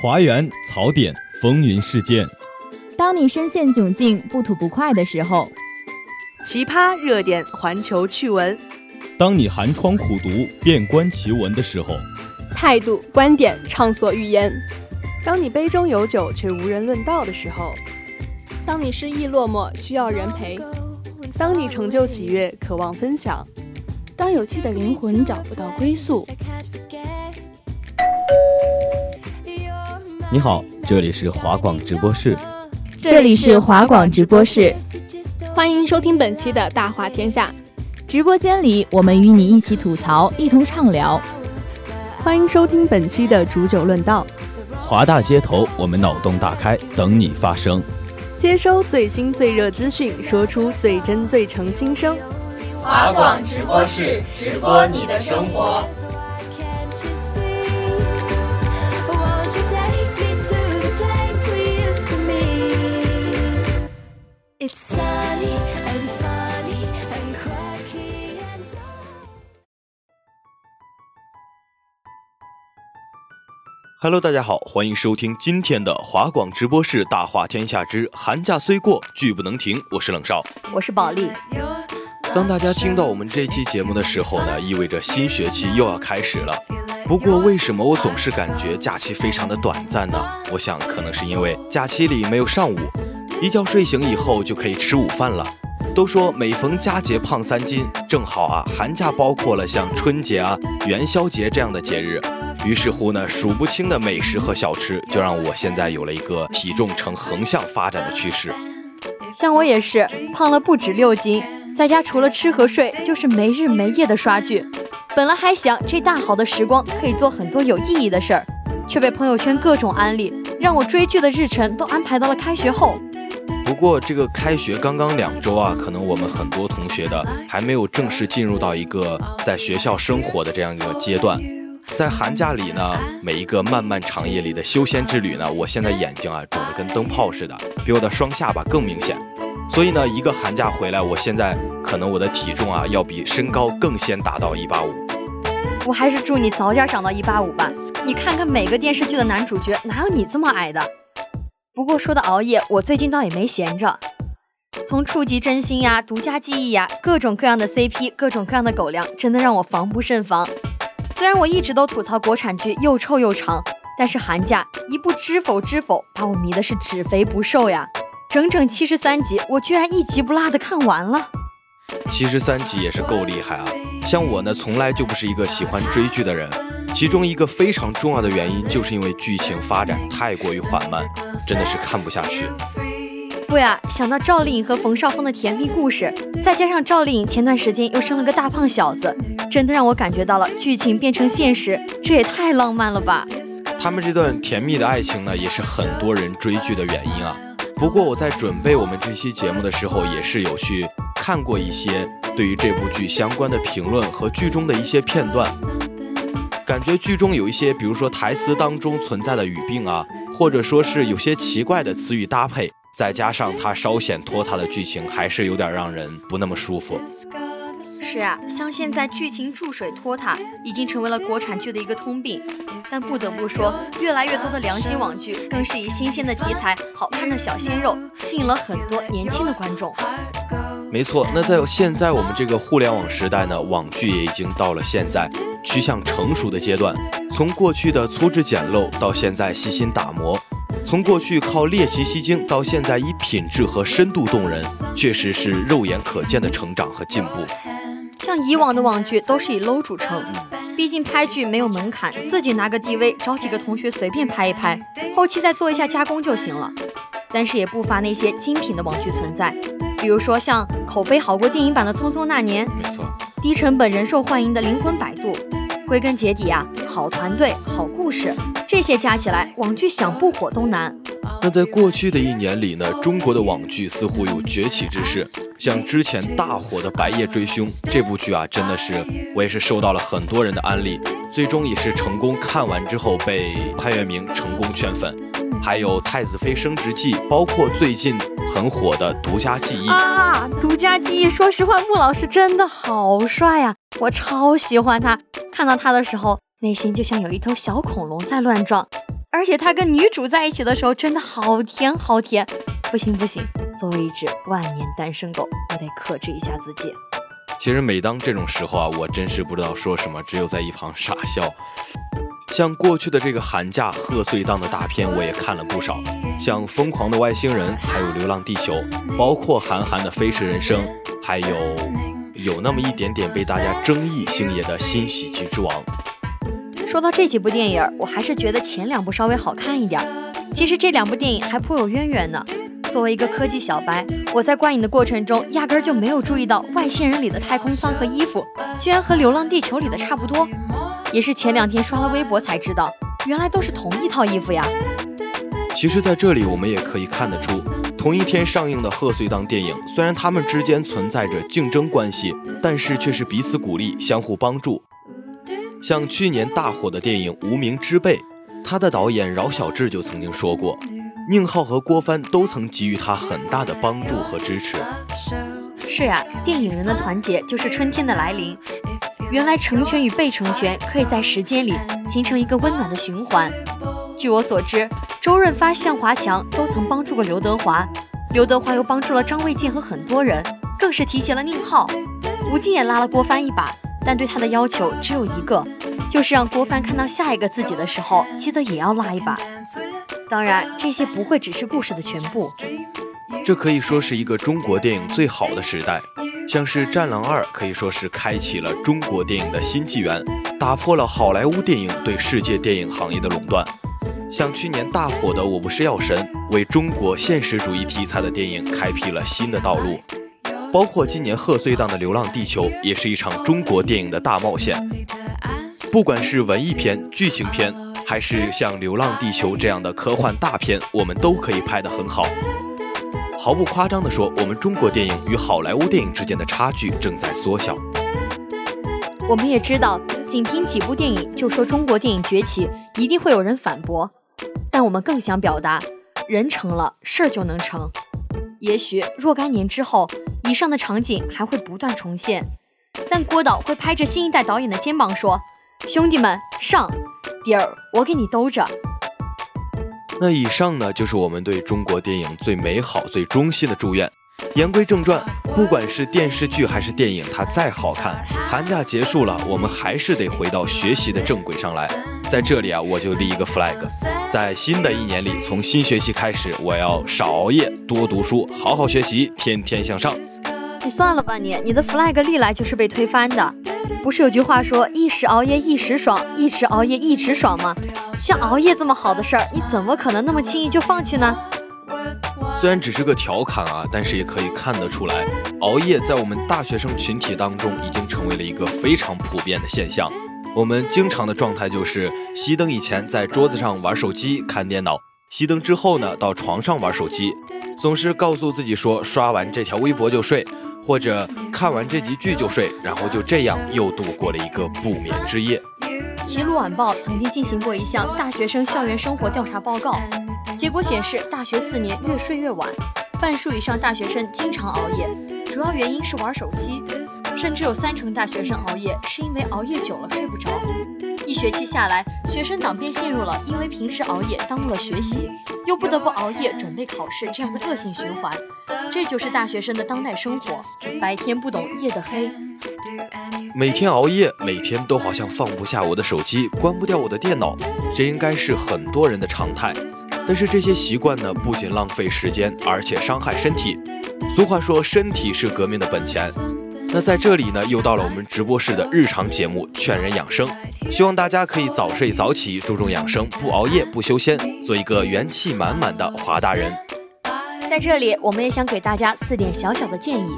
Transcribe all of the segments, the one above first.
华园槽点风云事件。当你深陷窘境不吐不快的时候，奇葩热点环球趣闻。当你寒窗苦读遍观奇闻的时候，态度观点畅所欲言。当你杯中有酒却无人论道的时候，当你失意落寞需要人陪，当你成就喜悦渴望分享，当有趣的灵魂找不到归宿。你好，这里是华广直播室，这里是华广直播室，欢迎收听本期的大话天下。直播间里，我们与你一起吐槽，一同畅聊。欢迎收听本期的煮酒论道。华大街头，我们脑洞大开，等你发声。接收最新最热资讯，说出最真最诚心声。华广直播室，直播你的生活。Hello，大家好，欢迎收听今天的华广直播室《大话天下之寒假虽过，剧不能停》。我是冷少，我是保利。当大家听到我们这期节目的时候呢，意味着新学期又要开始了。不过，为什么我总是感觉假期非常的短暂呢？我想，可能是因为假期里没有上午，一觉睡醒以后就可以吃午饭了。都说每逢佳节胖三斤，正好啊，寒假包括了像春节啊、元宵节这样的节日。于是乎呢，数不清的美食和小吃，就让我现在有了一个体重呈横向发展的趋势。像我也是胖了不止六斤，在家除了吃和睡，就是没日没夜的刷剧。本来还想这大好的时光可以做很多有意义的事儿，却被朋友圈各种安利，让我追剧的日程都安排到了开学后。不过这个开学刚刚两周啊，可能我们很多同学的还没有正式进入到一个在学校生活的这样一个阶段。在寒假里呢，每一个漫漫长夜里的修仙之旅呢，我现在眼睛啊肿得跟灯泡似的，比我的双下巴更明显。所以呢，一个寒假回来，我现在可能我的体重啊要比身高更先达到一八五。我还是祝你早点长到一八五吧。你看看每个电视剧的男主角，哪有你这么矮的？不过说到熬夜，我最近倒也没闲着，从触及真心呀、独家记忆呀，各种各样的 CP，各种各样的狗粮，真的让我防不胜防。虽然我一直都吐槽国产剧又臭又长，但是寒假一部《知否知否》把我迷的是只肥不瘦呀！整整七十三集，我居然一集不落的看完了。七十三集也是够厉害啊！像我呢，从来就不是一个喜欢追剧的人，其中一个非常重要的原因，就是因为剧情发展太过于缓慢，真的是看不下去。不呀，想到赵丽颖和冯绍峰的甜蜜故事，再加上赵丽颖前段时间又生了个大胖小子，真的让我感觉到了剧情变成现实，这也太浪漫了吧！他们这段甜蜜的爱情呢，也是很多人追剧的原因啊。不过我在准备我们这期节目的时候，也是有去看过一些对于这部剧相关的评论和剧中的一些片段，感觉剧中有一些，比如说台词当中存在的语病啊，或者说是有些奇怪的词语搭配。再加上它稍显拖沓的剧情，还是有点让人不那么舒服。是啊，像现在剧情注水拖沓，已经成为了国产剧的一个通病。但不得不说，越来越多的良心网剧，更是以新鲜的题材、好看的小鲜肉，吸引了很多年轻的观众。没错，那在现在我们这个互联网时代呢，网剧也已经到了现在趋向成熟的阶段，从过去的粗制简陋，到现在细心打磨。从过去靠猎奇吸睛，到现在以品质和深度动人，确实是肉眼可见的成长和进步。像以往的网剧都是以 low 著称，毕竟拍剧没有门槛，自己拿个 DV 找几个同学随便拍一拍，后期再做一下加工就行了。但是也不乏那些精品的网剧存在，比如说像口碑好过电影版的《匆匆那年》，没错，低成本人受欢迎的《灵魂摆渡》。归根结底啊，好团队、好故事，这些加起来，网剧想不火都难。那在过去的一年里呢，中国的网剧似乎有崛起之势。像之前大火的《白夜追凶》这部剧啊，真的是我也是受到了很多人的安利，最终也是成功看完之后被潘粤明成功圈粉。还有《太子妃升职记》，包括最近很火的《独家记忆》啊，《独家记忆》，说实话，穆老师真的好帅呀，我超喜欢他。看到他的时候，内心就像有一头小恐龙在乱撞。而且他跟女主在一起的时候真的好甜好甜。不行不行，作为一只万年单身狗，我得克制一下自己。其实每当这种时候啊，我真是不知道说什么，只有在一旁傻笑。像过去的这个寒假贺岁档的大片，我也看了不少，像《疯狂的外星人》，还有《流浪地球》，包括韩寒的《飞驰人生》，还有有那么一点点被大家争议星爷的新喜剧之王。说到这几部电影，我还是觉得前两部稍微好看一点。其实这两部电影还颇有渊源呢。作为一个科技小白，我在观影的过程中压根儿就没有注意到《外星人》里的太空舱和衣服居然和《流浪地球》里的差不多。也是前两天刷了微博才知道，原来都是同一套衣服呀。其实，在这里我们也可以看得出，同一天上映的贺岁档电影，虽然他们之间存在着竞争关系，但是却是彼此鼓励、相互帮助。像去年大火的电影《无名之辈》，他的导演饶晓志就曾经说过，宁浩和郭帆都曾给予他很大的帮助和支持。是啊，电影人的团结就是春天的来临。原来成全与被成全可以在时间里形成一个温暖的循环。据我所知，周润发、向华强都曾帮助过刘德华，刘德华又帮助了张卫健和很多人，更是提携了宁浩。吴京也拉了郭帆一把。但对他的要求只有一个，就是让郭帆看到下一个自己的时候，记得也要拉一把。当然，这些不会只是故事的全部。这可以说是一个中国电影最好的时代，像是《战狼二》可以说是开启了中国电影的新纪元，打破了好莱坞电影对世界电影行业的垄断。像去年大火的《我不是药神》，为中国现实主义题材的电影开辟了新的道路。包括今年贺岁档的《流浪地球》，也是一场中国电影的大冒险。不管是文艺片、剧情片，还是像《流浪地球》这样的科幻大片，我们都可以拍得很好。毫不夸张地说，我们中国电影与好莱坞电影之间的差距正在缩小。我们也知道，仅凭几部电影就说中国电影崛起，一定会有人反驳。但我们更想表达，人成了，事儿就能成。也许若干年之后，以上的场景还会不断重现，但郭导会拍着新一代导演的肩膀说：“兄弟们，上，底儿我给你兜着。”那以上呢，就是我们对中国电影最美好、最衷心的祝愿。言归正传，不管是电视剧还是电影，它再好看，寒假结束了，我们还是得回到学习的正轨上来。在这里啊，我就立一个 flag，在新的一年里，从新学期开始，我要少熬夜，多读书，好好学习，天天向上。你算了吧，你你的 flag 历来就是被推翻的。不是有句话说一时熬夜一时爽，一直熬夜一直爽吗？像熬夜这么好的事儿，你怎么可能那么轻易就放弃呢？虽然只是个调侃啊，但是也可以看得出来，熬夜在我们大学生群体当中已经成为了一个非常普遍的现象。我们经常的状态就是熄灯以前在桌子上玩手机、看电脑，熄灯之后呢到床上玩手机，总是告诉自己说刷完这条微博就睡，或者看完这集剧就睡，然后就这样又度过了一个不眠之夜。齐鲁晚报曾经进行过一项大学生校园生活调查报告，结果显示，大学四年越睡越晚，半数以上大学生经常熬夜，主要原因是玩手机，甚至有三成大学生熬夜是因为熬夜久了睡不着。一学期下来，学生党便陷入了因为平时熬夜耽误了学习，又不得不熬夜准备考试这样的恶性循环。这就是大学生的当代生活，白天不懂夜的黑。每天熬夜，每天都好像放不下我的手机，关不掉我的电脑，这应该是很多人的常态。但是这些习惯呢，不仅浪费时间，而且伤害身体。俗话说，身体是革命的本钱。那在这里呢，又到了我们直播室的日常节目《劝人养生》，希望大家可以早睡早起，注重养生，不熬夜，不修仙，做一个元气满满的华大人。在这里，我们也想给大家四点小小的建议。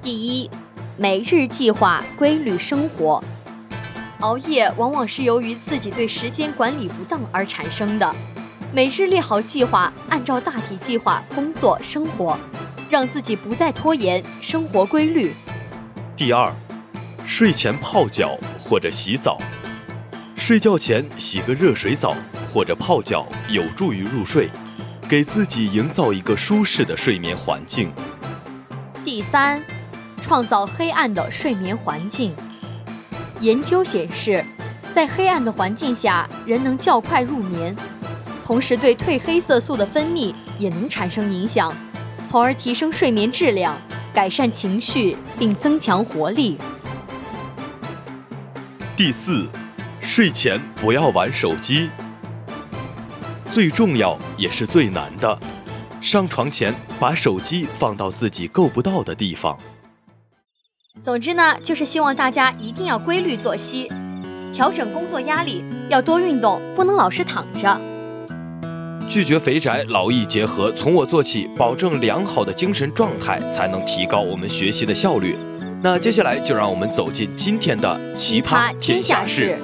第一，每日计划规律生活。熬夜往往是由于自己对时间管理不当而产生的。每日列好计划，按照大体计划工作生活，让自己不再拖延，生活规律。第二，睡前泡脚或者洗澡。睡觉前洗个热水澡或者泡脚，有助于入睡，给自己营造一个舒适的睡眠环境。第三。创造黑暗的睡眠环境。研究显示，在黑暗的环境下，人能较快入眠，同时对褪黑色素的分泌也能产生影响，从而提升睡眠质量，改善情绪，并增强活力。第四，睡前不要玩手机。最重要也是最难的，上床前把手机放到自己够不到的地方。总之呢，就是希望大家一定要规律作息，调整工作压力，要多运动，不能老是躺着。拒绝肥宅，劳逸结合，从我做起，保证良好的精神状态，才能提高我们学习的效率。那接下来就让我们走进今天的奇葩天下事。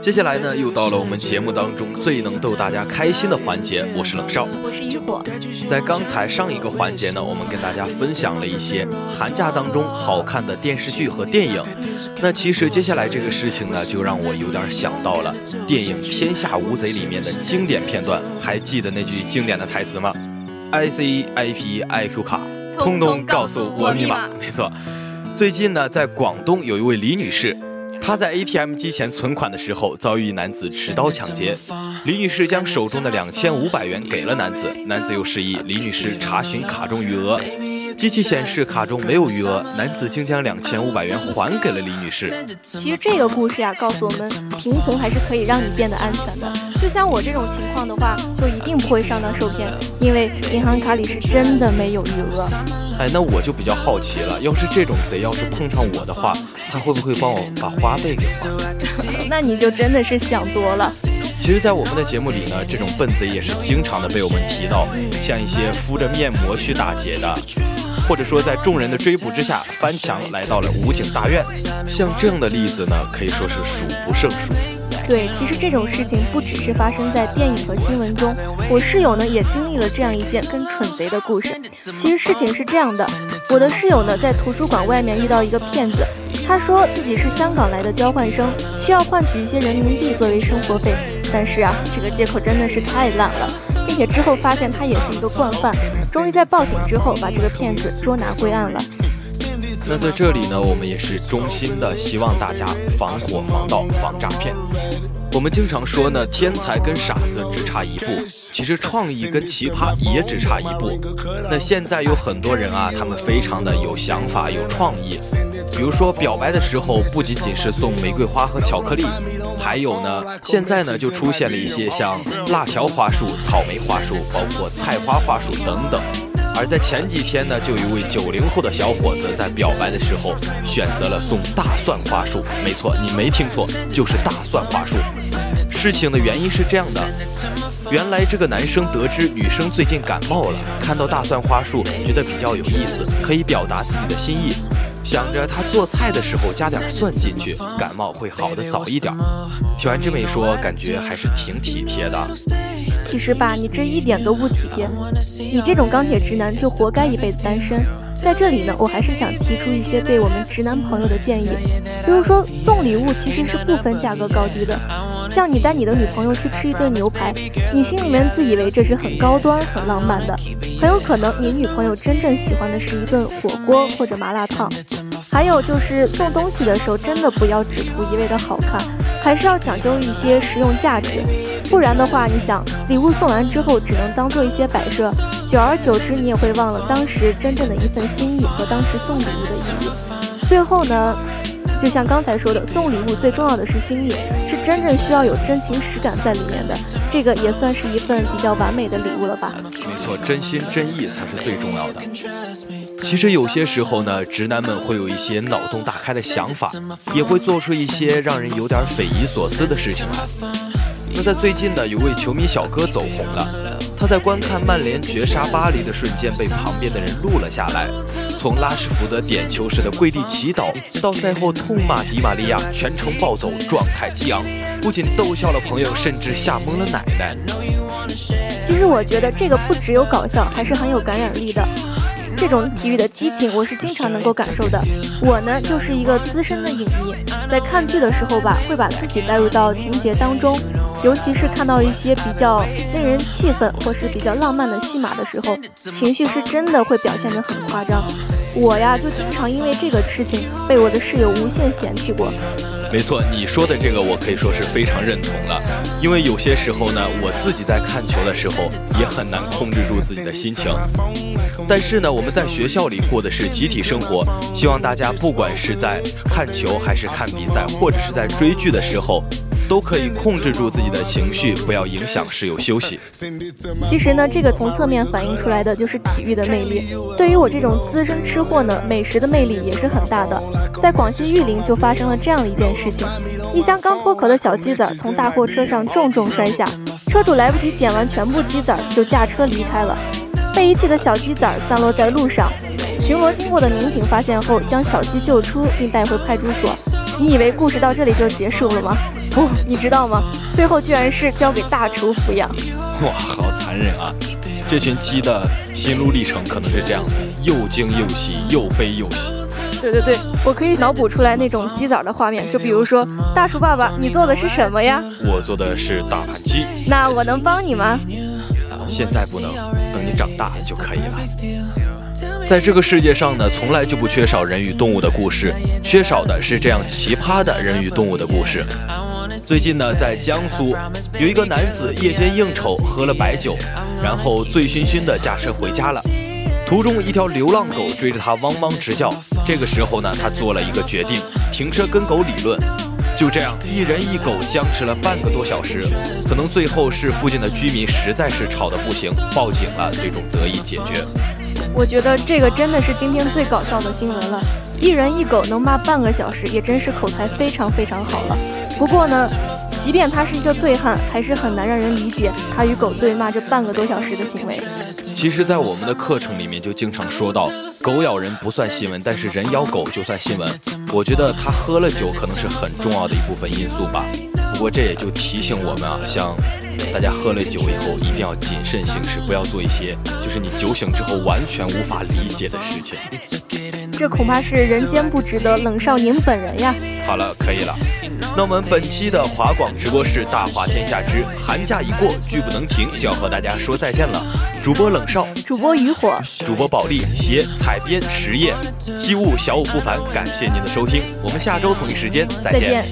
接下来呢，又到了我们节目当中最能逗大家开心的环节。我是冷少，我是雨果。在刚才上一个环节呢，我们跟大家分享了一些寒假当中好看的电视剧和电影。那其实接下来这个事情呢，就让我有点想到了电影《天下无贼》里面的经典片段。还记得那句经典的台词吗？IC、IP、IQ 卡，通通告诉我密码。没错，最近呢，在广东有一位李女士。她在 ATM 机前存款的时候，遭遇一男子持刀抢劫。李女士将手中的两千五百元给了男子，男子又示意李女士查询卡中余额。机器显示卡中没有余额，男子竟将两千五百元还给了李女士。其实这个故事呀，告诉我们，贫穷还是可以让你变得安全的。就像我这种情况的话，就一定不会上当受骗，因为银行卡里是真的没有余额。哎，那我就比较好奇了，要是这种贼要是碰上我的话，他会不会帮我把花呗给还了？那你就真的是想多了。其实，在我们的节目里呢，这种笨贼也是经常的被我们提到，像一些敷着面膜去打劫的，或者说在众人的追捕之下翻墙来到了武警大院，像这样的例子呢，可以说是数不胜数。对，其实这种事情不只是发生在电影和新闻中，我室友呢也经历了这样一件跟蠢贼的故事。其实事情是这样的，我的室友呢在图书馆外面遇到一个骗子，他说自己是香港来的交换生，需要换取一些人民币作为生活费。但是啊，这个借口真的是太烂了，并且之后发现他也是一个惯犯，终于在报警之后把这个骗子捉拿归案了。那在这里呢，我们也是衷心的希望大家防火防盗防诈骗。我们经常说呢，天才跟傻子只差一步，其实创意跟奇葩也只差一步。那现在有很多人啊，他们非常的有想法、有创意。比如说表白的时候，不仅仅是送玫瑰花和巧克力，还有呢，现在呢就出现了一些像辣条花束、草莓花束，包括菜花花束等等。而在前几天呢，就有一位九零后的小伙子在表白的时候选择了送大蒜花束。没错，你没听错，就是大蒜花束。事情的原因是这样的，原来这个男生得知女生最近感冒了，看到大蒜花束，觉得比较有意思，可以表达自己的心意。想着他做菜的时候加点蒜进去，感冒会好的早一点。听完这么一说，感觉还是挺体贴的。其实吧，你这一点都不体贴，你这种钢铁直男就活该一辈子单身。在这里呢，我还是想提出一些对我们直男朋友的建议，比如说送礼物其实是不分价格高低的。像你带你的女朋友去吃一顿牛排，你心里面自以为这是很高端、很浪漫的，很有可能你女朋友真正喜欢的是一顿火锅或者麻辣烫。还有就是送东西的时候，真的不要只图一味的好看，还是要讲究一些实用价值。不然的话，你想礼物送完之后，只能当做一些摆设，久而久之，你也会忘了当时真正的一份心意和当时送礼物的意义。最后呢？就像刚才说的，送礼物最重要的是心意，是真正需要有真情实感在里面的。这个也算是一份比较完美的礼物了吧？没错，真心真意才是最重要的。其实有些时候呢，直男们会有一些脑洞大开的想法，也会做出一些让人有点匪夷所思的事情来。那在最近呢，有位球迷小哥走红了。他在观看曼联绝杀巴黎的瞬间，被旁边的人录了下来。从拉什福德点球时的跪地祈祷，到赛后痛骂迪玛利亚，全程暴走，状态激昂，不仅逗笑了朋友，甚至吓懵了奶奶。其实我觉得这个不只有搞笑，还是很有感染力的。这种体育的激情，我是经常能够感受的。我呢，就是一个资深的影迷，在看剧的时候吧，会把自己带入到情节当中。尤其是看到一些比较令人气愤或是比较浪漫的戏码的时候，情绪是真的会表现得很夸张。我呀，就经常因为这个事情被我的室友无限嫌弃过。没错，你说的这个我可以说是非常认同了，因为有些时候呢，我自己在看球的时候也很难控制住自己的心情。但是呢，我们在学校里过的是集体生活，希望大家不管是在看球还是看比赛，或者是在追剧的时候。都可以控制住自己的情绪，不要影响室友休息。其实呢，这个从侧面反映出来的就是体育的魅力。对于我这种资深吃货呢，美食的魅力也是很大的。在广西玉林就发生了这样一件事情：一箱刚脱壳的小鸡仔从大货车上重重摔下，车主来不及捡完全部鸡仔就驾车离开了。被遗弃的小鸡仔散落在路上，巡逻经过的民警发现后将小鸡救出并带回派出所。你以为故事到这里就结束了吗？不，你知道吗？最后居然是交给大厨抚养。哇，好残忍啊！这群鸡的心路历程可能是这样的：又惊又喜，又悲又喜。对对对，我可以脑补出来那种鸡仔的画面，就比如说，大厨爸爸，你做的是什么呀？我做的是大盘鸡。那我能帮你吗？现在不能，等你长大就可以了。在这个世界上呢，从来就不缺少人与动物的故事，缺少的是这样奇葩的人与动物的故事。最近呢，在江苏有一个男子夜间应酬，喝了白酒，然后醉醺醺的驾车回家了。途中，一条流浪狗追着他汪汪直叫。这个时候呢，他做了一个决定，停车跟狗理论。就这样，一人一狗僵持了半个多小时，可能最后是附近的居民实在是吵得不行，报警了，最终得以解决。我觉得这个真的是今天最搞笑的新闻了。一人一狗能骂半个小时，也真是口才非常非常好了。不过呢，即便他是一个醉汉，还是很难让人理解他与狗对骂这半个多小时的行为。其实，在我们的课程里面就经常说到，狗咬人不算新闻，但是人咬狗就算新闻。我觉得他喝了酒可能是很重要的一部分因素吧。不过这也就提醒我们啊，像。大家喝了酒以后一定要谨慎行事，不要做一些就是你酒醒之后完全无法理解的事情。这恐怕是人间不值得冷少宁本人呀。好了，可以了。那我们本期的华广直播室《大话天下之寒假已过，剧不能停》就要和大家说再见了。主播冷少，主播渔火，主播保利，携采编实业，机务小五不凡，感谢您的收听，我们下周同一时间再见。